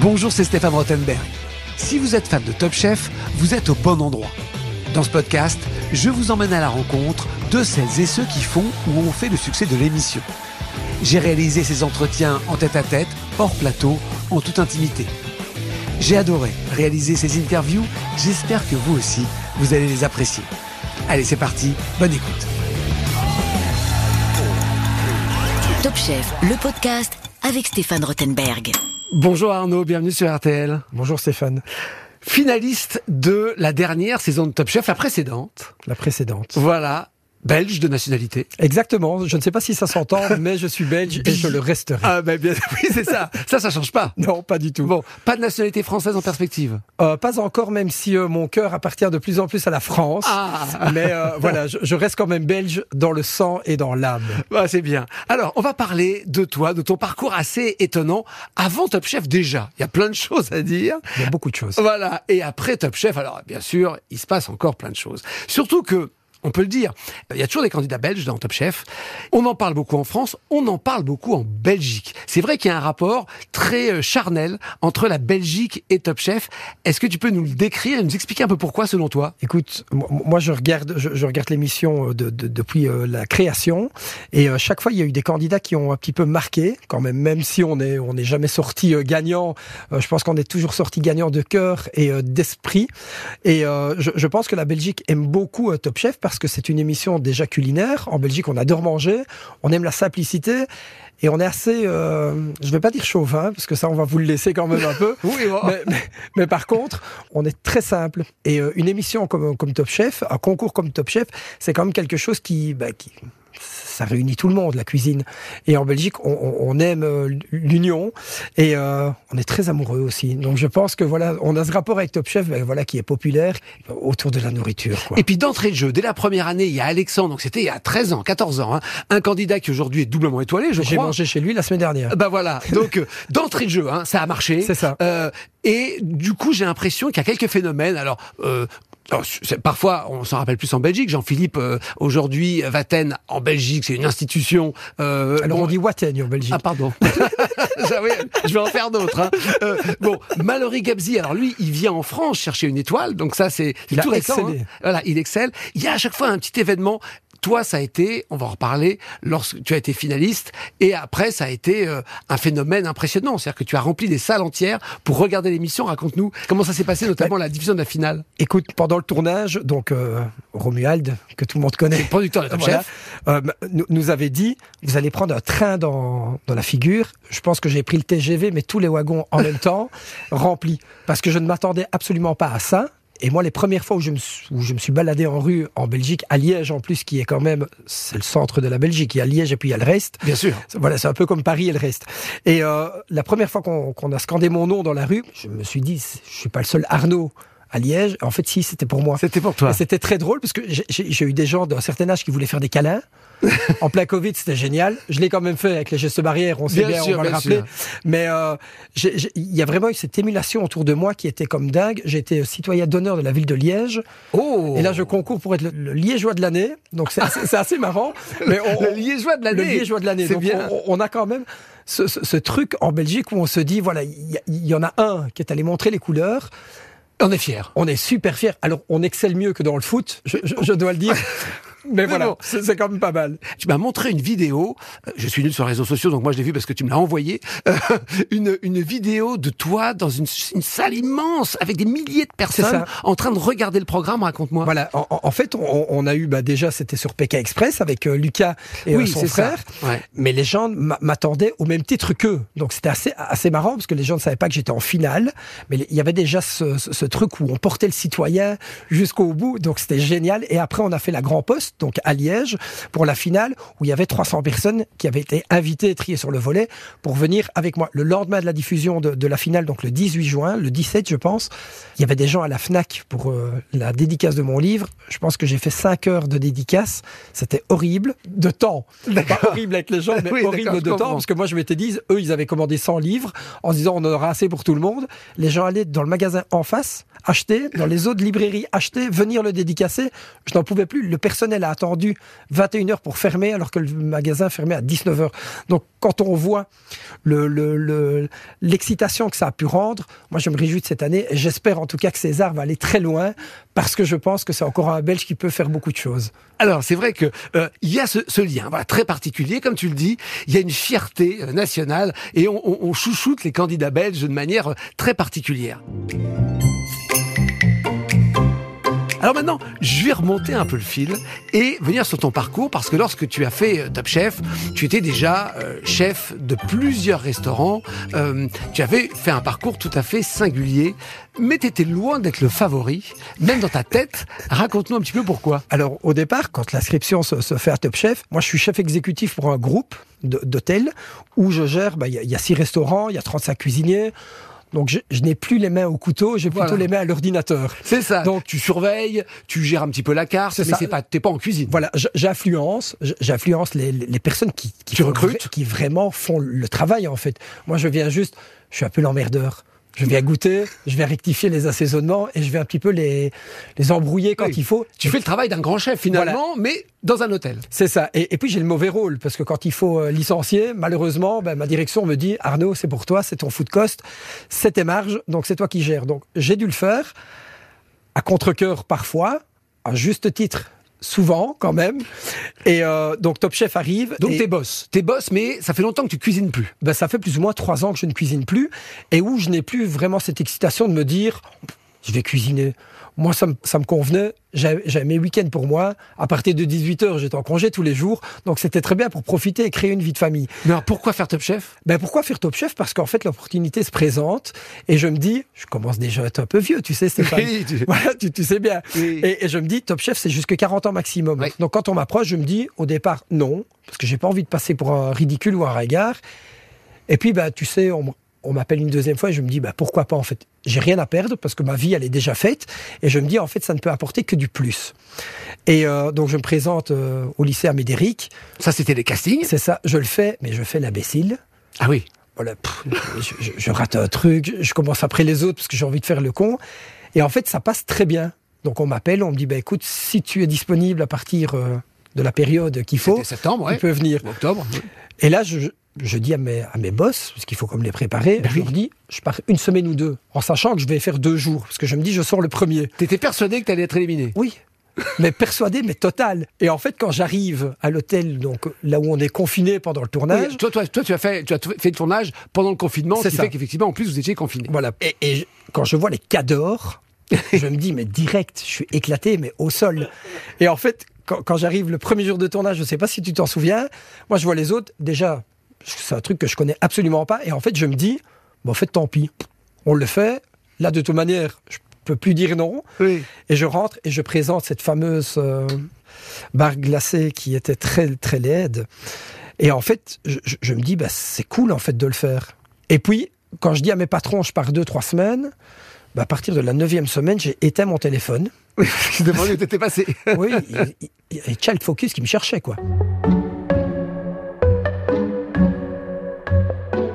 Bonjour, c'est Stéphane Rottenberg. Si vous êtes fan de Top Chef, vous êtes au bon endroit. Dans ce podcast, je vous emmène à la rencontre de celles et ceux qui font ou ont fait le succès de l'émission. J'ai réalisé ces entretiens en tête-à-tête, hors plateau, en toute intimité. J'ai adoré réaliser ces interviews, j'espère que vous aussi, vous allez les apprécier. Allez, c'est parti, bonne écoute. Top Chef, le podcast avec Stéphane Rothenberg. Bonjour Arnaud, bienvenue sur RTL. Bonjour Stéphane. Finaliste de la dernière saison de Top Chef, la précédente. La précédente. Voilà, belge de nationalité. Exactement. Je ne sais pas si ça s'entend, mais je suis belge et je le resterai. Ah ben bien, oui c'est ça. Ça, ça change pas. Non, pas du tout. Bon, pas de nationalité française en perspective. Euh, pas encore, même si euh, mon cœur appartient de plus en plus à la France. Ah. Mais euh, voilà, je, je reste quand même belge dans le sang et dans l'âme. Bah, c'est bien. Alors, on va parler de toi, de ton parcours assez étonnant. Avant Top Chef, déjà, il y a plein de choses à dire. Il y a beaucoup de choses. Voilà. Et après Top Chef, alors bien sûr, il se passe encore plein de choses. Surtout que on peut le dire. Il y a toujours des candidats belges dans Top Chef. On en parle beaucoup en France, on en parle beaucoup en Belgique. C'est vrai qu'il y a un rapport très euh, charnel entre la Belgique et Top Chef. Est-ce que tu peux nous le décrire et nous expliquer un peu pourquoi selon toi? Écoute, mo- moi je regarde, je, regarde l'émission euh, de, de- depuis euh, la création et chaque fois il y a eu des candidats qui ont un petit peu marqué quand même, même si on est on n'est jamais sorti gagnant. je pense qu'on est toujours sorti gagnant de cœur et d'esprit. Et je, je pense que la Belgique aime beaucoup Top Chef parce que c'est une émission déjà culinaire. En Belgique, on adore manger, on aime la simplicité. Et on est assez, euh, je vais pas dire chauvin, parce que ça, on va vous le laisser quand même un peu. Oui, bon. mais, mais- mais par contre, on est très simple. Et euh, une émission comme, comme Top Chef, un concours comme Top Chef, c'est quand même quelque chose qui, bah, qui, ça réunit tout le monde, la cuisine. Et en Belgique, on, on- aime euh, l'union et euh, on est très amoureux aussi. Donc je pense que voilà, on a ce rapport avec Top Chef, ben, voilà, qui est populaire autour de la nourriture. Quoi. Et puis d'entrée de jeu, dès la première année, il y a Alexandre, donc c'était il y a 13 ans, 14 ans, hein, un candidat qui aujourd'hui est doublement étoilé, je J'ai crois. mangé chez lui la semaine dernière. Bah voilà, donc euh, d'entrée de jeu, hein, ça a marché. C'est ça. Euh, et du coup, j'ai l'impression qu'il y a quelques phénomènes. Alors, euh, c'est- parfois, on s'en rappelle plus en Belgique. Jean-Philippe, euh, aujourd'hui, Vaten en Belgique, c'est une institution. Euh, Alors bon, on dit Watten en Belgique. ah pardon. Je vais en faire d'autres. hein. Euh, bon, Mallory Gabzi, alors lui, il vient en France chercher une étoile, donc ça c'est tout récent. hein. Voilà, il excelle. Il y a à chaque fois un petit événement. Toi, ça a été, on va en reparler, lorsque tu as été finaliste, et après, ça a été euh, un phénomène impressionnant. C'est-à-dire que tu as rempli des salles entières pour regarder l'émission. Raconte-nous comment ça s'est passé, notamment la diffusion de la finale. Écoute, pendant le tournage, donc euh, Romuald, que tout le monde connaît, Producteur de Top Voilà. Chef. Euh, nous, nous avait dit vous allez prendre un train dans, dans la figure. Je pense que j'ai pris le TGV, mais tous les wagons en même temps, remplis. Parce que je ne m'attendais absolument pas à ça. Et moi, les premières fois où je, me suis, où je me suis baladé en rue en Belgique, à Liège en plus, qui est quand même, c'est le centre de la Belgique. Il y a Liège et puis il y a le reste. Bien sûr. Voilà, c'est un peu comme Paris et le reste. Et euh, la première fois qu'on a scandé mon nom dans la rue, je me suis dit, je suis pas le seul Arnaud à Liège. En fait, si, c'était pour moi. C'était pour toi. C'était très drôle parce que j'ai eu des gens d'un certain âge qui voulaient faire des câlins. En plein Covid, c'était génial. Je l'ai quand même fait avec les gestes barrières, on sait Bien bien, sûr, on va le rappeler. sûr. Mais euh, il y a vraiment eu cette émulation autour de moi qui était comme dingue. J'ai été citoyen d'honneur de la ville de Liège. Oh Et là, je concours pour être le, le liégeois de l'année. Donc, c'est assez, marrant. Mais on, Le liégeois de le l'année. liégeois de l'année. C'est Donc, bien. On, on a quand même ce, ce- ce truc en Belgique où on se dit, voilà, il y, en a un qui est allé montrer les couleurs. On est fiers. On est super fiers. Alors, on excelle mieux que dans le foot, je, je- je dois le dire. Mais voilà, bon. c'est quand même pas mal. Tu m'as montré une vidéo. euh, Je suis nul sur les réseaux sociaux, donc moi je l'ai vu parce que tu me l'as envoyé. Euh, une, une vidéo de toi dans une, une salle immense avec des milliers de personnes en train de regarder le programme. Raconte-moi. Voilà, en, fait, on, on a eu bah, déjà, c'était sur Pékin Express avec euh, Lucas et Oui, euh, son c'est ça. frère. Ouais. Mais les gens m'a- m'attendaient au même titre qu'eux. Donc c'était assez, assez marrant parce que les gens ne savaient pas que j'étais en finale. Mais il y avait déjà ce, ce- ce truc où on portait le citoyen jusqu'au bout. Donc c'était génial. Et après, on a fait la Grand Poste, donc à Liège, pour la finale, où il y avait 300 personnes qui avaient été invitées triées sur le volet pour venir avec moi. Le lendemain de la diffusion de, de la finale, donc le 18 juin, le 17, je pense, il y avait des gens à la FNAC pour euh, la dédicace de mon livre. Je pense que j'ai fait 5 heures de dédicace. C'était horrible de temps. Pas horrible avec les gens, mais Oui, horrible de temps. Parce que moi, je m'étais dit, eux, ils avaient commandé 100 livres en se disant, on en aura assez pour tout le monde. Les gens allaient dans le magasin en face, acheter, dans les autres librairies, acheter, venir le dédicacer. Je n'en pouvais plus. Le personnel a attendu 21 heures pour fermer alors que le magasin fermait à 19 heures. Donc quand on voit le, l'excitation que ça a pu rendre, moi je me réjouis de cette année j'espère en tout cas que César va aller très loin parce que je pense que c'est encore un Belge qui peut faire beaucoup de choses. Alors c'est vrai que euh, il y a ce, lien très particulier, comme tu le dis, il y a une fierté euh, nationale et on, on chouchoute les candidats belges de manière euh, très particulière. Alors maintenant, je vais remonter un peu le fil et venir sur ton parcours parce que lorsque tu as fait euh, Top Chef, tu étais déjà euh, chef de plusieurs restaurants. Euh, tu avais fait un parcours tout à fait singulier, mais tu étais loin d'être le favori, même dans ta tête. Raconte-nous un petit peu pourquoi. Alors au départ, quand l'inscription se, fait à Top Chef, moi je suis chef exécutif pour un groupe d'hôtels où je gère, bah, il y, a six restaurants, il y a 35 cuisiniers. Donc je, n'ai plus les mains au couteau, j'ai plutôt les mains à l'ordinateur. C'est ça. Donc tu surveilles, tu gères un petit peu la carte, mais c'est pas, t'es pas en cuisine. Voilà, j'influence, j'influence les, les, personnes qui, qui, tu qui vraiment font le travail en fait. Moi je viens juste, je suis un peu l'emmerdeur. Je vais goûter, je vais rectifier les assaisonnements et je vais un petit peu les, les embrouiller quand il faut. Tu fais le travail d'un grand chef finalement, mais dans un hôtel. C'est ça. Et, puis j'ai le mauvais rôle parce que quand il faut euh, licencier, malheureusement, ben, ma direction me dit Arnaud, c'est pour toi, c'est ton food cost, c'est tes marges, donc c'est toi qui gères. Donc j'ai dû le faire à contre-cœur parfois, à juste titre souvent quand même. Et euh, donc Top Chef arrive. Donc t'es boss, t'es boss, mais ça fait longtemps que tu cuisines plus. Ben ça fait plus ou moins trois ans que je ne cuisine plus et où je n'ai plus vraiment cette excitation de me dire je vais cuisiner. Moi, ça me, convenait. J'avais mes week-ends pour moi. À partir de 18h, j'étais en congé tous les jours. Donc, c'était très bien pour profiter et créer une vie de famille. Mais alors, pourquoi faire Top Chef? Ben, pourquoi faire Top Chef? Parce qu'en fait, l'opportunité se présente. Et je me dis, je commence déjà à être un peu vieux, tu sais, Stéphane. Oui, tu... Voilà, tu, sais bien. Et, je me dis, Top Chef, c'est jusque 40 ans maximum. Donc, quand on m'approche, je me dis, au départ, non. Parce que j'ai pas envie de passer pour un ridicule ou un regard. Et puis, bah, tu sais, on, on m'appelle une deuxième fois et je me dis bah pourquoi pas en fait? J'ai rien à perdre parce que ma vie elle est déjà faite et je me dis en fait ça ne peut apporter que du plus. Et euh, donc je me présente euh, au lycée à Médéric. Ça c'était les castings? C'est ça. Je le fais mais je fais l'imbécile. Ah oui. Voilà je, rate un truc je commence après les autres parce que j'ai envie de faire le con. Et en fait ça passe très bien. Donc on m'appelle on me dit bah écoute si tu es disponible à partir euh, de la période qu'il faut septembre tu peux venir. Octobre et là je, je dis à mes, à mes boss, parce qu'il faut comme les préparer, ben je leur dis, je pars une semaine ou deux, en sachant que je vais faire deux jours, parce que je me dis, je sors le premier. T'étais persuadé que t'allais être éliminé Oui. mais persuadé, mais total. Et en fait, quand j'arrive à l'hôtel, donc là où on est confiné pendant le tournage. toi, toi, toi, tu as fait, tu as fait le tournage pendant le confinement, ce qui fait qu'effectivement, en plus, vous étiez confiné. Voilà. Et, quand je vois les cadors, je me dis, mais direct, je suis éclaté, mais au sol. Et en fait, quand, quand j'arrive le premier jour de tournage, je sais pas si tu t'en souviens, moi je vois les autres, déjà, c'est un truc que je connais absolument pas. Et en fait, je me dis, bon, en fait, tant pis. On le fait. Là, de toute manière, je peux plus dire non. Et je rentre et je présente cette fameuse euh, barre glacée qui était très, très laide. Et en fait, je, me dis, bah, c'est cool, en fait, de le faire. Et puis, quand je dis à mes patrons, je pars deux, trois semaines, bah, à partir de la neuvième semaine, j'ai éteint mon téléphone. Oui, je demandais où t'étais passé. oui, il y a Child Focus qui me cherchait, quoi.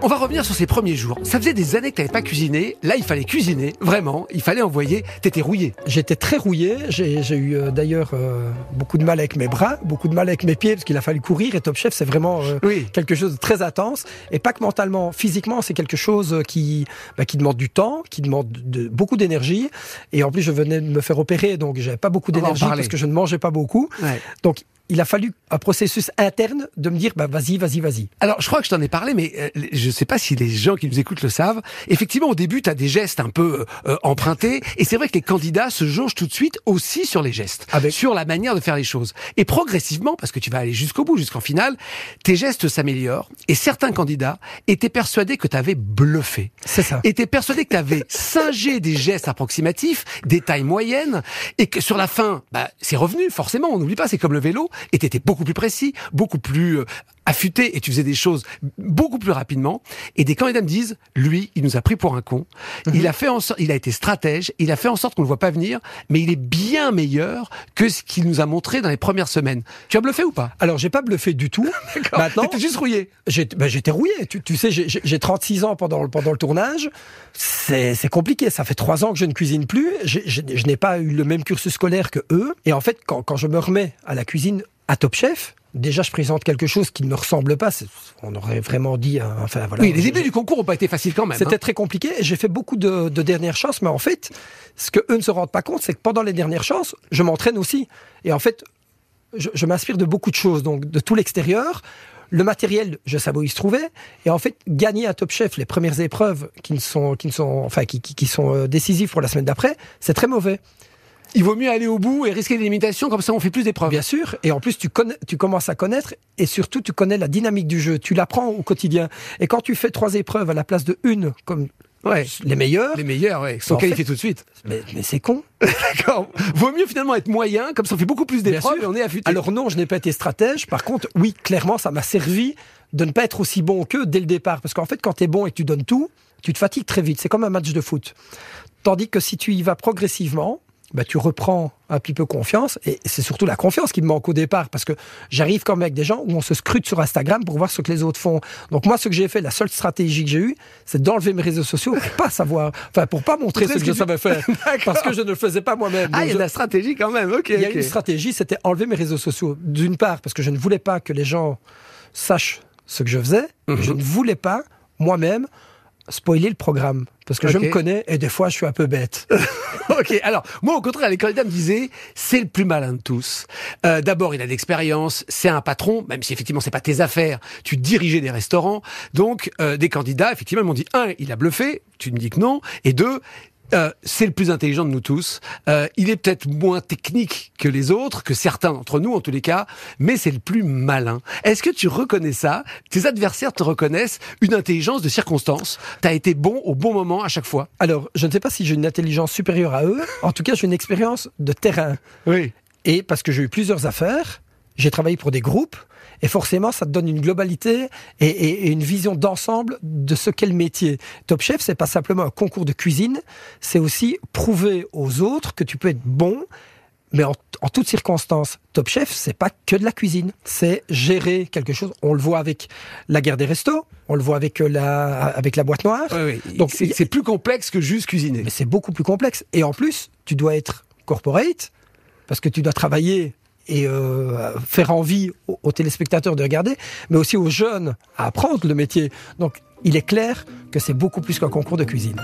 On va revenir sur ces premiers jours. Ça faisait des années que tu n'avais pas cuisiné. Là, il fallait cuisiner, vraiment. Il fallait envoyer. T'étais rouillé. J'étais très rouillé. J'ai eu euh, d'ailleurs euh, beaucoup de mal avec mes bras, beaucoup de mal avec mes pieds, parce qu'il a fallu courir. Et Top Chef, c'est vraiment euh, quelque chose de très intense. Et pas que mentalement, physiquement, c'est quelque chose qui, bah, qui demande du temps, qui demande de, beaucoup d'énergie. Et en plus, je venais de me faire opérer, donc j'avais pas beaucoup d'énergie parce que je ne mangeais pas beaucoup. Donc il a fallu un processus interne de me dire bah vas-y, vas-y, vas-y. Alors je crois que je t'en ai parlé, mais euh, je ne sais pas si les gens qui nous écoutent le savent. Effectivement, au début, tu as des gestes un peu euh, empruntés, et c'est vrai que les candidats se jaugent tout de suite aussi sur les gestes, sur la manière de faire les choses. Et progressivement, parce que tu vas aller jusqu'au bout, jusqu'en finale, tes gestes s'améliorent, et certains candidats étaient persuadés que tu avais bluffé. C'est ça. Étaient persuadés que tu avais singé des gestes approximatifs, des tailles moyennes, et que sur la fin, bah, c'est revenu, forcément, on n'oublie pas, c'est comme le vélo, et étais beaucoup plus précis, beaucoup plus euh, affûté et tu faisais des choses beaucoup plus rapidement. Et des candidats me disent, lui, il nous a pris pour un con. Mhm. Il a fait en sorte, il a été stratège, il a fait en sorte qu'on le voit pas venir, mais il est bien meilleur que ce qu'il nous a montré dans les premières semaines. Tu as bluffé ou pas? Alors, j'ai pas bluffé du tout. Maintenant, T'étais juste rouillé. J'ai- ben, J'étais rouillé. Tu, tu sais, j'ai- j'ai j'ai 36 ans pendant, le- pendant le tournage. C'est c'est compliqué. Ça fait trois ans que je ne cuisine plus. J'ai- je n'ai pas eu le même cursus scolaire que eux. Et en fait, quand, quand je me remets à la cuisine à Top Chef, déjà, je présente quelque chose qui ne me ressemble pas. On aurait vraiment dit. hein, Enfin, voilà. Oui, les débuts du concours ont pas été faciles quand même. C'était hein. très compliqué. J'ai fait beaucoup de, de dernières chances, mais en fait, ce que eux ne se rendent pas compte, c'est que pendant les dernières chances, je m'entraîne aussi. Et en fait, je, je m'inspire de beaucoup de choses, donc de tout l'extérieur. Le matériel, je savais où il se trouvait. Et en fait, gagner à Top Chef les premières épreuves qui ne sont, qui ne sont, enfin, qui, qui, qui sont euh, décisives pour la semaine d'après, c'est très mauvais. Il vaut mieux aller au bout et risquer des limitations, comme ça on fait plus d'épreuves. Bien sûr. Et en plus, tu, connais, tu commences à connaître et surtout, tu connais la dynamique du jeu. Tu l'apprends au quotidien. Et quand tu fais trois épreuves à la place de une, comme Ouais. les meilleurs, Les meilleurs, ouais, sont qualifiés fait- tout de suite. mais, mais c'est con. D'accord. Vaut mieux finalement être moyen, comme ça on fait beaucoup plus d'épreuves et on est affûté. Alors non, je n'ai pas été stratège. Par contre, oui, clairement, ça m'a servi de ne pas être aussi bon qu'eux dès le départ. Parce qu'en fait, quand tu es bon et que tu donnes tout, tu te fatigues très vite. C'est comme un match de foot. Tandis que si tu y vas progressivement, bah, tu reprends un petit peu confiance. Et c'est surtout la confiance qui me manque au départ. Parce que j'arrive quand même avec des gens où on se scrute sur Instagram pour voir ce que les autres font. Donc moi, ce que j'ai fait, la seule stratégie que j'ai eue, c'est d'enlever mes réseaux sociaux pour pas savoir, enfin, pour pas montrer ce que je tu- savais faire. Parce que je ne le faisais pas moi-même. ah, il y a je- de la stratégie quand même. Ok. il y a une stratégie, c'était enlever mes réseaux sociaux. D'une part, parce que je ne voulais pas que les gens sachent ce que je faisais. Mhm. Je ne voulais pas, moi-même, spoiler le programme. Parce que je me connais et des fois, je suis un peu bête. ok, alors moi au contraire, les candidats me disaient c'est le plus malin de tous. Euh, D'abord, il a de l'expérience, c'est un patron, même si effectivement c'est pas tes affaires, tu dirigeais des restaurants. Donc euh, des candidats, effectivement, m'ont dit un, il a bluffé, tu me dis que non, et deux. Euh, c'est le plus intelligent de nous tous. Euh, il est peut-être moins technique que les autres, que certains d'entre nous en tous les cas, mais c'est le plus malin. Est-ce que tu reconnais ça? Tes adversaires te reconnaissent une intelligence de circonstance. T'as été bon au bon moment à chaque fois. Alors, je ne sais pas si j'ai une intelligence supérieure à eux. En tout cas, j'ai une expérience de terrain. Oui. Et parce que j'ai eu plusieurs affaires, j'ai travaillé pour des groupes, et forcément, ça te donne une globalité et, et- et une vision d'ensemble de ce qu'est le métier. Top Chef, c'est pas simplement un concours de cuisine, c'est aussi prouver aux autres que tu peux être bon, mais en, en toutes circonstances. Top Chef, c'est pas que de la cuisine, c'est gérer quelque chose. On le voit avec la guerre des restos, on le voit avec euh, la, avec la boîte noire. Oui, oui. Donc, c'est plus complexe que juste cuisiner. Mais c'est beaucoup plus complexe. Et en plus, tu dois être corporate, parce que tu dois travailler et euh, faire envie aux, téléspectateurs de regarder, mais aussi aux jeunes à apprendre le métier. Donc, il est clair que c'est beaucoup plus qu'un concours de cuisine.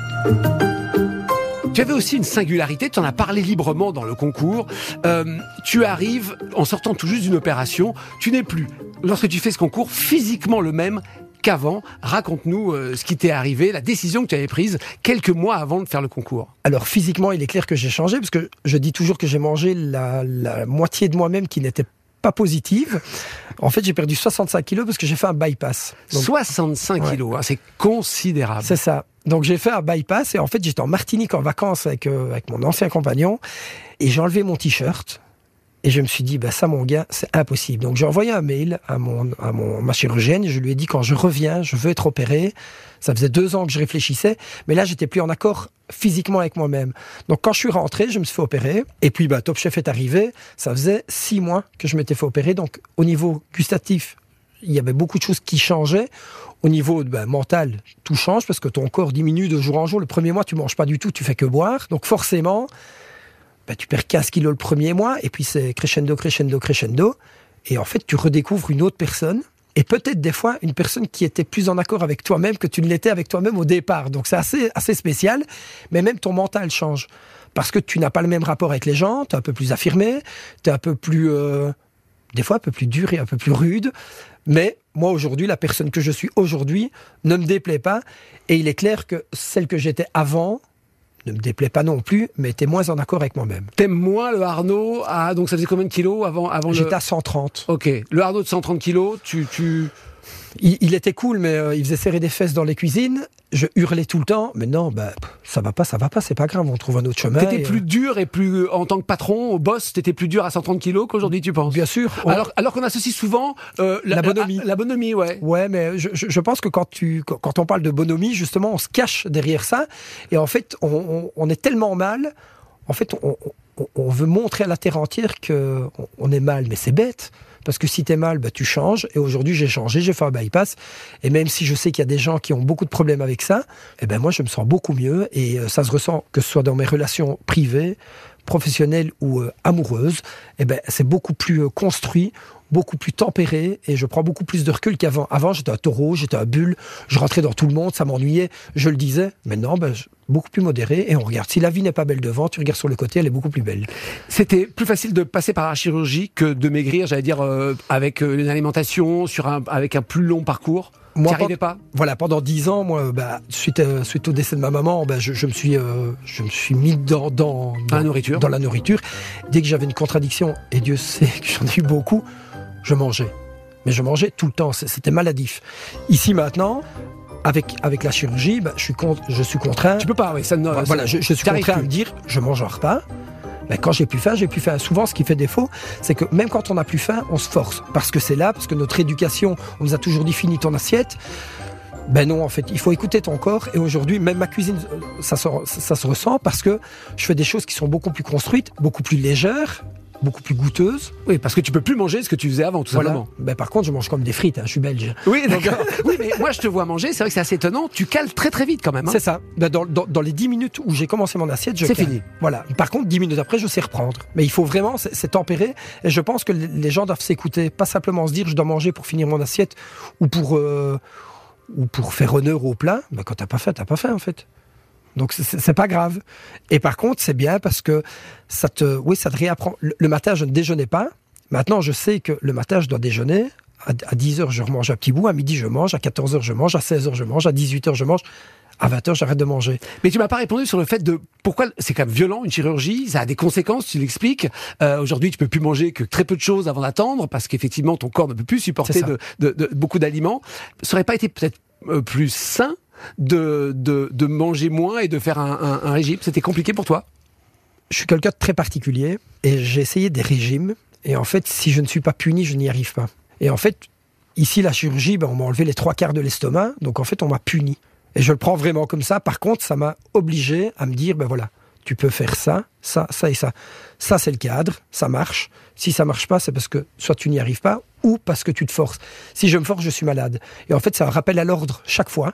Tu avais aussi une singularité, tu en as parlé librement dans le concours. Euh, tu arrives en sortant tout juste d'une opération, tu n'es plus, lorsque tu fais ce concours, physiquement le même qu'avant. Raconte-nous euh, ce qui t'est arrivé, la décision que tu avais prise quelques mois avant de faire le concours. Alors, physiquement, il est clair que j'ai changé, parce que je dis toujours que j'ai mangé la, la moitié de moi-même qui n'était pas positive. En fait, j'ai perdu 65 kilos parce que j'ai fait un bypass. Donc, 65 Ouais. kilos, hein, c'est considérable. C'est ça. Donc j'ai fait un bypass et en fait j'étais en Martinique en vacances avec, euh, avec mon ancien compagnon et j'ai enlevé mon t-shirt et je me suis dit bah ça mon gars c'est impossible. Donc j'ai envoyé un mail à mon à mon ma chirurgienne je lui ai dit quand je reviens je veux être opéré. Ça faisait deux ans que je réfléchissais mais là j'étais plus en accord physiquement avec moi-même. Donc quand je suis rentré je me suis fait opérer et puis bah Top Chef est arrivé. Ça faisait six mois que je m'étais fait opérer donc au niveau gustatif il y avait beaucoup de choses qui changeaient. Au niveau ben, mental, tout change parce que ton corps diminue de jour en jour. Le premier mois, tu manges pas du tout, tu fais que boire. Donc forcément, ben, tu perds 15 kilos le premier mois et puis c'est crescendo, crescendo, crescendo. Et en fait, tu redécouvres une autre personne et peut-être des fois une personne qui était plus en accord avec toi-même que tu ne l'étais avec toi-même au départ. Donc c'est assez, assez spécial, mais même ton mental change. Parce que tu n'as pas le même rapport avec les gens, tu es un peu plus affirmé, tu es un peu plus... euh, des fois un peu plus dur et un peu plus rude. Mais moi, aujourd'hui, la personne que je suis aujourd'hui ne me déplaît pas. Et il est clair que celle que j'étais avant ne me déplaît pas non plus, mais était moins en accord avec moi-même. T'aimes moins le Arnaud à, donc ça faisait combien de kilos avant, avant le... J'étais à 130. Ok, le Arnaud de 130 kilos, tu, tu, il, il était cool, mais euh, il faisait serrer des fesses dans les cuisines. Je hurlais tout le temps, mais non, bah, ça va pas, ça va pas, c'est pas grave, on trouve un autre chemin. T'étais plus euh, dur et plus, en tant que patron, au boss, t'étais plus dur à 130 kilos qu'aujourd'hui, tu penses? Bien sûr. on- Alors, alors qu'on associe souvent euh, La bonhomie. La, la bonhomie, ouais. Ouais, mais je, pense que quand, tu, quand on parle de bonhomie, justement, on se cache derrière ça. Et en fait, on, on- on est tellement mal. En fait, on, veut montrer à la terre entière que on- on est mal. Mais c'est bête. Parce que si t'es mal, bah, tu changes. Et aujourd'hui, j'ai changé, j'ai fait un bypass. Et même si je sais qu'il y a des gens qui ont beaucoup de problèmes avec ça, eh ben moi, je me sens beaucoup mieux. Et euh, ça se ressent que ce soit dans mes relations privées, professionnelles ou euh, amoureuses. Eh ben, c'est beaucoup plus euh, construit, beaucoup plus tempéré. Et je prends beaucoup plus de recul qu'avant. Avant, j'étais un taureau, j'étais un bulle. Je rentrais dans tout le monde, ça m'ennuyait. Je le disais. Maintenant, ben, je- beaucoup plus modéré. Et on regarde. Si la vie n'est pas belle devant, tu regardes sur le côté, elle est beaucoup plus belle. C'était plus facile de passer par la chirurgie que de maigrir, j'allais dire, euh, avec une alimentation, sur un, avec un plus long parcours? Moi, arrivais pas Voilà, pendant dix ans, moi, bah, suite, euh, suite au décès de ma maman, bah, je, je me suis, euh, je me suis mis dans, dans, Dans la nourriture. Dans la nourriture. Dès que j'avais une contradiction, et Dieu sait que j'en ai eu beaucoup, je mangeais. Mais je mangeais tout le temps. C'était maladif. Ici maintenant, avec avec la chirurgie, bah, je suis con- je suis contraint. Tu peux pas, oui. Ça ne, Voilà, je, je suis contraint à me dire, je mange un repas. Mais quand j'ai plus faim, j'ai plus faim. Souvent, ce qui fait défaut, c'est que même quand on n'a plus faim, on se force. Parce que c'est là, parce que notre éducation, on nous a toujours dit finis ton assiette. Ben non, en fait, il faut écouter ton corps. Et aujourd'hui, même ma cuisine, ça se ressent parce que je fais des choses qui sont beaucoup plus construites, beaucoup plus légères, beaucoup plus goûteuses. Oui, parce que tu peux plus manger ce que tu faisais avant, tout Voilà. simplement. Ben, par contre, je mange comme des frites. hein, je suis belge. Oui, d'accord. oui, mais moi, je te vois manger. C'est vrai que c'est assez étonnant. Tu cales très très vite quand même. hein. C'est ça. Ben, dans, dans- dans les 10 minutes où j'ai commencé mon assiette, je C'est fini. Voilà. Par contre, 10 minutes après, je sais reprendre. Mais il faut vraiment, c'est c'est tempéré. Et je pense que les gens doivent s'écouter, pas simplement se dire je dois manger pour finir mon assiette ou pour, euh, ou pour faire honneur au plat. Ben, quand t'as pas faim, t'as pas faim en fait. Donc c'est- pas grave. Et par contre, c'est bien parce que ça te, oui, ça te réapprend. Le, le matin, je ne déjeunais pas. Maintenant, je sais que le matin, je dois déjeuner. À, à 10h, je remange un petit bout. À midi, je mange. À 14h, je mange. À 16h, je mange. À 18h, je mange. À 20h, j'arrête de manger. Mais tu m'as pas répondu sur le fait de pourquoi c'est quand même violent une chirurgie, ça a des conséquences, tu l'expliques. Euh, Aujourd'hui, tu peux plus manger que très peu de choses avant d'attendre parce qu'effectivement ton corps ne peut plus supporter de- de- beaucoup d'aliments. Ça aurait pas été peut-être euh, plus sain de, de, de manger moins et de faire un, régime C'était compliqué pour toi? Je suis quelqu'un de très particulier et j'ai essayé des régimes. Et en fait, si je ne suis pas puni, je n'y arrive pas. Et en fait, ici, la chirurgie, ben, on m'a enlevé les trois quarts de l'estomac. Donc en fait, on m'a puni. Et je le prends vraiment comme ça. Par contre, ça m'a obligé à me dire, ben voilà, tu peux faire ça, ça, ça et ça. Ça, c'est le cadre, ça marche. Si ça marche pas, c'est parce que soit tu n'y arrives pas ou parce que tu te forces. Si je me force, je suis malade. Et en fait, c'est un rappel à l'ordre chaque fois.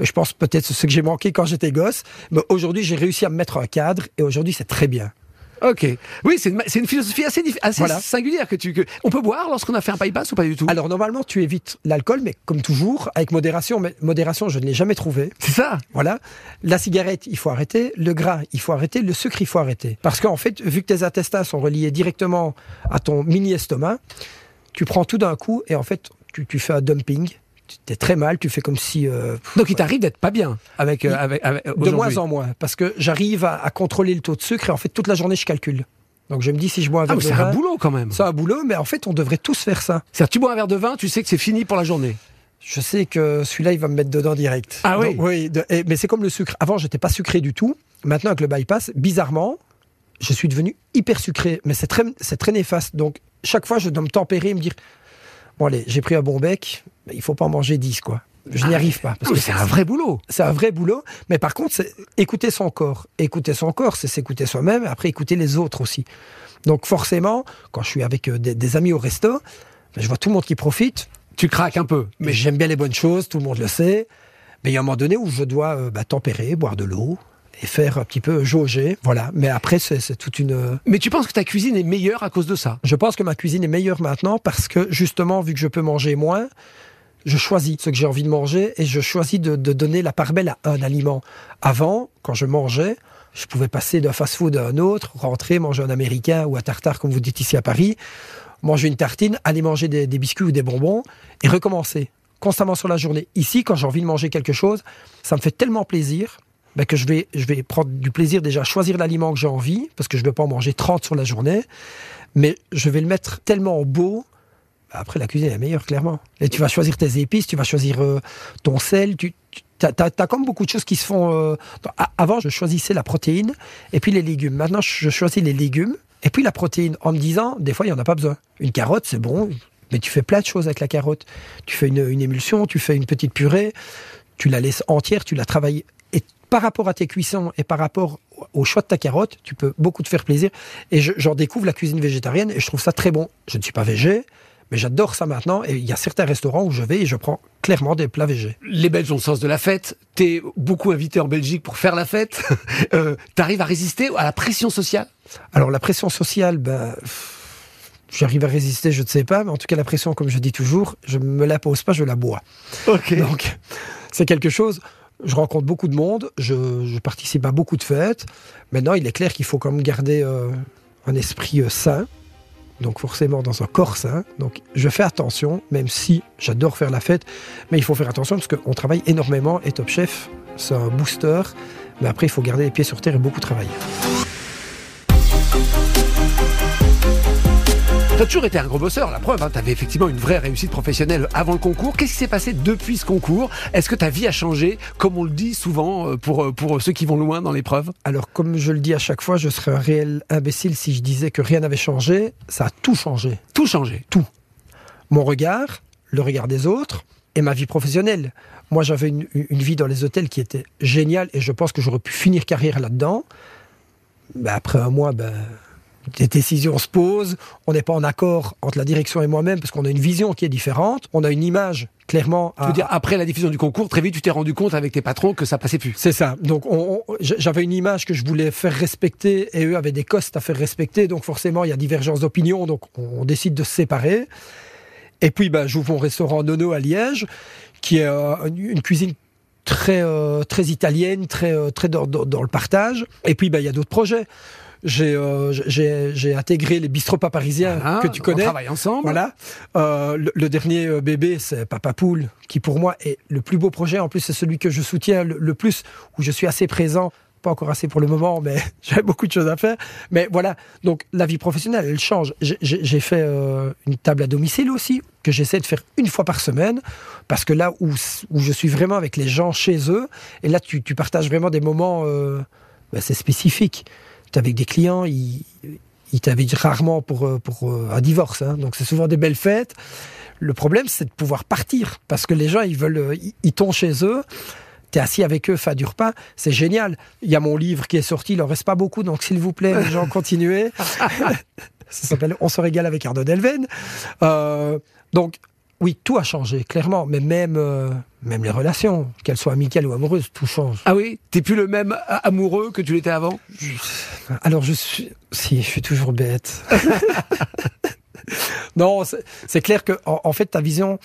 Et Je pense peut-être c'est ce que j'ai manqué quand j'étais gosse, mais aujourd'hui j'ai réussi à me mettre un cadre et aujourd'hui c'est très bien. Ok. Oui, c'est une, philosophie assez, dif- assez Voilà. singulière que tu. Que... On peut boire lorsqu'on a fait un bypass ou pas du tout? Alors normalement tu évites l'alcool, mais comme toujours avec modération. Mais modération, je ne l'ai jamais trouvé. C'est ça. Voilà. La cigarette, il faut arrêter. Le gras, il faut arrêter. Le sucre, il faut arrêter. Parce qu'en fait, vu que tes intestins sont reliés directement à ton mini-estomac, tu prends tout d'un coup et en fait, tu, tu fais un dumping. Tu es très mal. Tu fais comme si euh, Donc il t'arrive d'être pas bien avec, euh, avec, avec de moins en moins, parce que j'arrive à, à contrôler le taux de sucre et en fait toute la journée je calcule. Donc je me dis si je bois un Ah, verre mais de c'est un vin, boulot quand même. c'est un boulot, mais en fait on devrait tous faire ça. C'est-à-dire, tu bois un verre de vin, tu sais que c'est fini pour la journée. Je sais que celui-là il va me mettre dedans direct. Ah oui Donc, oui. de- et- mais c'est comme le sucre. Avant j'étais pas sucré du tout. Maintenant avec le bypass, bizarrement, je suis devenu hyper sucré. Mais c'est très, c'est très néfaste. Donc chaque fois je dois me tempérer, et me dire bon allez j'ai pris un bon bec, mais il faut pas en manger 10 quoi. Je n'y arrive pas. Parce que c'est un vrai boulot. c'est un vrai boulot, mais par contre, c'est écouter son corps. Écouter son corps, c'est s'écouter soi-même, après écouter les autres aussi. Donc forcément, quand je suis avec euh, des, des amis au resto, ben, je vois tout le monde qui profite, Tu craques un peu. mais Mais j'aime bien les bonnes choses, tout le monde le sait. Mais il y a un moment donné où je dois euh, bah, tempérer, boire de l'eau et faire un petit peu jauger. Voilà. Mais après, c'est toute une. Mais tu penses que ta cuisine est meilleure à cause de ça? Je pense que ma cuisine est meilleure maintenant parce que justement, vu que je peux manger moins, je choisis ce que j'ai envie de manger et je choisis de, de donner la part belle à un aliment. Avant, quand je mangeais, je pouvais passer d'un fast-food à un autre, rentrer, manger un américain ou un tartare, comme vous dites ici à Paris, manger une tartine, aller manger des, des biscuits ou des bonbons et recommencer constamment sur la journée. Ici, quand j'ai envie de manger quelque chose, ça me fait tellement plaisir ben, que je vais, je vais prendre du plaisir déjà à choisir l'aliment que j'ai envie, parce que je ne vais pas en manger 30 sur la journée, mais je vais le mettre tellement beau après la cuisine est meilleure, clairement. Et tu vas choisir tes épices, tu vas choisir euh, ton sel, tu, tu as, comme beaucoup de choses qui se font. euh, avant, je choisissais la protéine et puis les légumes. Maintenant, je choisis les légumes et puis la protéine en me disant, des fois, il n'y en a pas besoin. Une carotte, c'est bon, mais tu fais plein de choses avec la carotte. Tu fais une, une émulsion, tu fais une petite purée, tu la laisses entière, tu la travailles. Par rapport à tes cuissons et par rapport au choix de ta carotte, tu peux beaucoup te faire plaisir. Et je- j'en découvre la cuisine végétarienne et je trouve ça très bon. Je ne suis pas végé, mais j'adore ça maintenant. Et il y a certains restaurants où je vais et je prends clairement des plats végés. Les Belges ont le sens de la fête. T'es beaucoup invité en Belgique pour faire la fête. Euh, T'arrives à résister à la pression sociale? Alors la pression sociale, ben, j'arrive à résister, je ne sais pas, mais en tout cas la pression, comme je dis toujours, je me la pose pas, je la bois. Ok. Donc c'est quelque chose. Je rencontre beaucoup de monde, je, participe à beaucoup de fêtes. Maintenant, il est clair qu'il faut quand même garder euh, un esprit euh, sain. Donc forcément dans un corps sain. Donc je fais attention, même si j'adore faire la fête, mais il faut faire attention parce qu'on travaille énormément et Top Chef, c'est un booster. Mais après, il faut garder les pieds sur terre et beaucoup travailler. T'as toujours été un gros bosseur, la preuve, hein, t'avais effectivement une vraie réussite professionnelle avant le concours. Qu'est-ce qui s'est passé depuis ce concours? Est-ce que ta vie a changé, comme on le dit souvent euh, pour, euh, pour ceux qui vont loin dans l'épreuve? Alors, comme je le dis à chaque fois, je serais un réel imbécile si je disais que rien n'avait changé. Ça a tout changé. Tout changé. Mon regard, le regard des autres et ma vie professionnelle. Moi, j'avais une, une vie dans les hôtels qui était géniale et je pense que j'aurais pu finir carrière là-dedans. Ben, après un mois, ben, des décisions se posent. On n'est pas en accord entre la direction et moi-même parce qu'on a une vision qui est différente. On a une image, clairement. Je à- veux dire, après la diffusion du concours, très vite, tu t'es rendu compte avec tes patrons que ça passait plus. C'est ça. Donc, on- on- j- j'avais une image que je voulais faire respecter et eux avaient des costes à faire respecter. Donc, forcément, il y a divergence d'opinion. Donc, on, décide de se séparer. Et puis, ben, j'ouvre mon restaurant Nono à Liège, qui est euh, une, une cuisine très, euh, très italienne, très, euh, très dans, dans- dans le partage. Et puis, ben, il y a d'autres projets. J'ai euh, j'ai- intégré les bistrots pas parisiens Hein, que tu On connais. travaille ensemble. Voilà. Euh, le, le dernier euh, bébé, c'est Papa Poule, qui pour moi est le plus beau projet. En plus, c'est celui que je soutiens le, le plus, où je suis assez présent. Pas encore assez pour le moment, mais j'ai beaucoup de choses à faire. Mais voilà, donc la vie professionnelle, elle change. J'ai fait euh, une table à domicile aussi, que j'essaie de faire une fois par semaine, parce que là où, où je suis vraiment avec les gens chez eux, et là tu, tu partages vraiment des moments, euh, ben, c'est spécifique. Tu avec des clients, ils, ils t'invitent rarement pour, euh, pour euh, un divorce, hein. donc c'est souvent des belles fêtes. Le problème, c'est de pouvoir partir, parce que les gens, ils veulent, euh, ils, ils tombent chez eux. T'es assis avec eux, fin du repas, c'est génial. Il y a mon livre qui est sorti, il en reste pas beaucoup, donc s'il vous plaît, les gens, continuez. Ça s'appelle On se régale avec Arnaud Delven. Euh, donc, oui, tout a changé, clairement, mais même, euh, même les relations, qu'elles soient amicales ou amoureuses, tout change. Ah oui T'es plus le même amoureux que tu l'étais avant? Alors je suis, si, je suis toujours bête. non, c'est clair que en, en fait ta vision,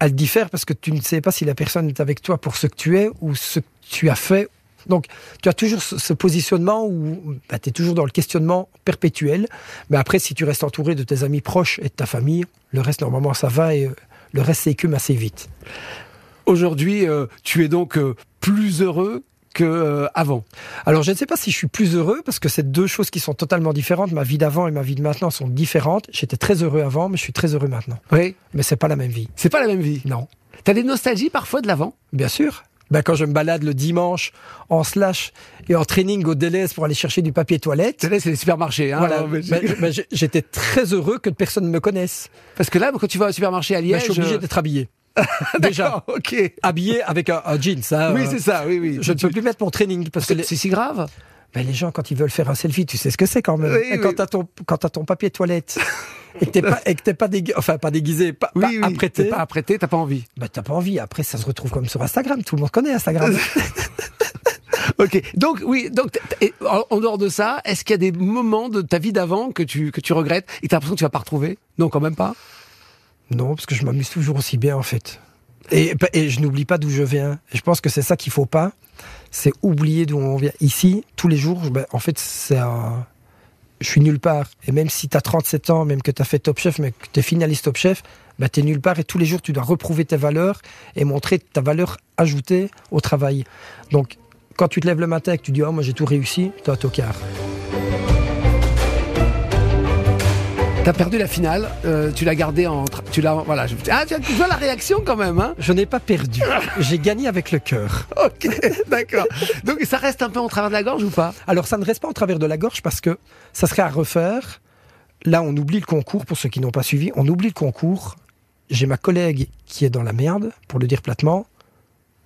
elle diffère parce que tu ne sais pas si la personne est avec toi pour ce que tu es ou ce que tu as fait. Donc tu as toujours ce, ce positionnement où tu es toujours dans le questionnement perpétuel. Mais après, si tu restes entouré de tes amis proches et de ta famille, le reste normalement ça va et euh, le reste s'écume assez vite. Aujourd'hui, euh, tu es donc euh, plus heureux qu'avant. Alors, je ne sais pas si je suis plus heureux parce que c'est deux choses qui sont totalement différentes. Ma vie d'avant et ma vie de maintenant sont différentes. J'étais très heureux avant, mais je suis très heureux maintenant. Oui. Mais c'est pas la même vie. C'est pas la même vie. Non. T'as des nostalgies parfois de l'avant? Bien sûr. Ben, quand je me balade le dimanche en slash et en training au Deleuze pour aller chercher du papier toilette, C'est là, c'est les supermarchés. Hein, voilà, ben, ben, j'étais très heureux que personne ne me connaisse. Parce que là, quand tu vas au supermarché à Ben, Liège... je suis obligé euh, d'être habillé. Déjà, ok. habillé avec un, un jeans. hein, Oui, euh, c'est ça, oui, oui. Je ne peux plus mettre mon training parce que C'est les, c'est si grave ben, les gens, quand ils veulent faire un selfie, tu sais ce que c'est quand même. Oui, et quand oui. t'as ton, quand t'as ton papier toilette et que t'es pas, et que t'es pas déguisé, enfin pas déguisé, pas, Oui, pas apprêté, T'es pas apprêté, t'as pas envie. ben, t'as pas envie. Après, ça se retrouve comme sur Instagram. Tout le monde connaît Instagram. Ok, donc oui, donc et en dehors de ça, est-ce qu'il y a des moments de ta vie d'avant que tu que tu regrettes et t'as l'impression que tu vas pas retrouver? Non, quand même pas? Non, parce que je m'amuse toujours aussi bien en fait. Et, je n'oublie pas d'où je viens. Et je pense que c'est ça qu'il faut pas, c'est oublier d'où on vient. Ici, tous les jours, ben, en fait, c'est un... Je suis nulle part. Et même si tu as 37 ans, même que tu as fait Top Chef, mais que tu es finaliste Top Chef, ben, tu es nulle part. Et tous les jours, tu dois reprouver tes valeurs et montrer ta valeur ajoutée au travail. Donc, quand tu te lèves le matin et que tu dis « Oh, moi j'ai tout réussi », tocard. T'as perdu la finale, euh, tu l'as gardé en, tra- tu l'as, voilà. je- Ah, tu tu vois la réaction quand même, hein Je n'ai pas perdu. J'ai gagné avec le cœur. Ok, d'accord. Donc ça reste un peu en travers de la gorge ou pas? Alors ça ne reste pas en travers de la gorge parce que ça serait à refaire. Là, on oublie le concours, pour ceux qui n'ont pas suivi, on oublie le concours. J'ai ma collègue qui est dans la merde, pour le dire platement.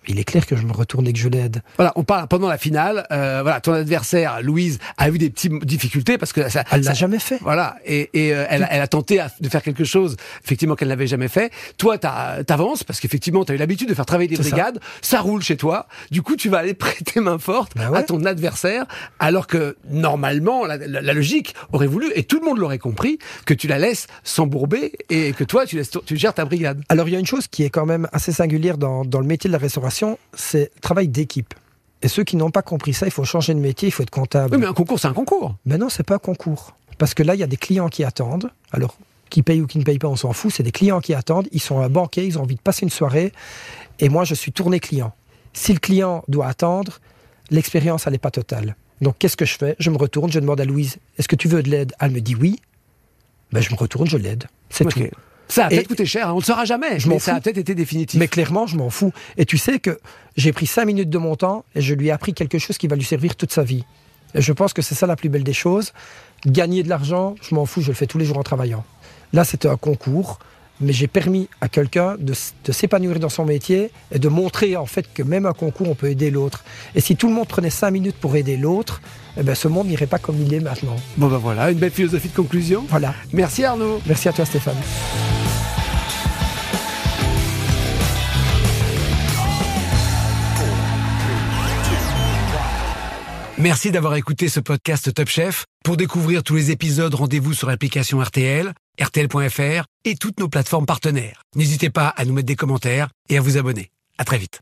Il est clair que je me retourne et que je l'aide. Voilà, on parle pendant la finale. euh, voilà, ton adversaire Louise a eu des petites difficultés parce que ça, Elle l'a jamais fait. Voilà, et, et, euh, elle, a- elle a tenté de faire quelque chose, effectivement, qu'elle n'avait jamais fait. Toi, t'avances parce qu'effectivement, t'as eu l'habitude de faire travailler des ça. brigades. Ça. roule chez toi. Du coup, tu vas aller prêter main forte Bah ouais. à ton adversaire, alors que normalement, la, la- la logique aurait voulu, et tout le monde l'aurait compris, que tu la laisses s'embourber et que toi, tu, laisses, tu gères ta brigade. Alors il y a une chose qui est quand même assez singulière dans, dans le métier de la restauration, c'est travail d'équipe. Et ceux qui n'ont pas compris ça, il faut changer de métier, il faut être comptable. Oui, mais un concours, c'est un concours. Mais non, c'est pas un concours. Parce que là, il y a des clients qui attendent. Alors, qui payent ou qui ne payent pas, on s'en fout. C'est des clients qui attendent. Ils sont un banquet, ils ont envie de passer une soirée. Et moi, je suis tourné client. Si le client doit attendre, l'expérience, elle n'est pas totale. Donc, qu'est-ce que je fais? Je me retourne, je demande à Louise Est-ce que tu veux de l'aide? Elle me dit oui. Ben, je me retourne, je l'aide. C'est tout. Ça a peut-être coûté cher, hein, on ne le saura jamais, Je mais ça a peut-être été définitif. Mais clairement, je m'en fous. Et tu sais que j'ai pris cinq minutes de mon temps et je lui ai appris quelque chose qui va lui servir toute sa vie. Et je pense que c'est ça la plus belle des choses. Gagner de l'argent, je m'en fous, je le fais tous les jours en travaillant. Là, c'était un concours, mais j'ai permis à quelqu'un de, s'épanouir dans son métier et de montrer en fait que même un concours, on peut aider l'autre. Et si tout le monde prenait cinq minutes pour aider l'autre, eh ben, ce monde n'irait pas comme il est maintenant. Bon ben voilà, une belle philosophie de conclusion. Voilà. Merci Arnaud. Merci à toi, Stéphane. Merci d'avoir écouté ce podcast Top Chef. Pour découvrir tous les épisodes, rendez-vous sur l'application RTL, RTL.fr et toutes nos plateformes partenaires. N'hésitez pas à nous mettre des commentaires et à vous abonner. À très vite.